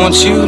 want you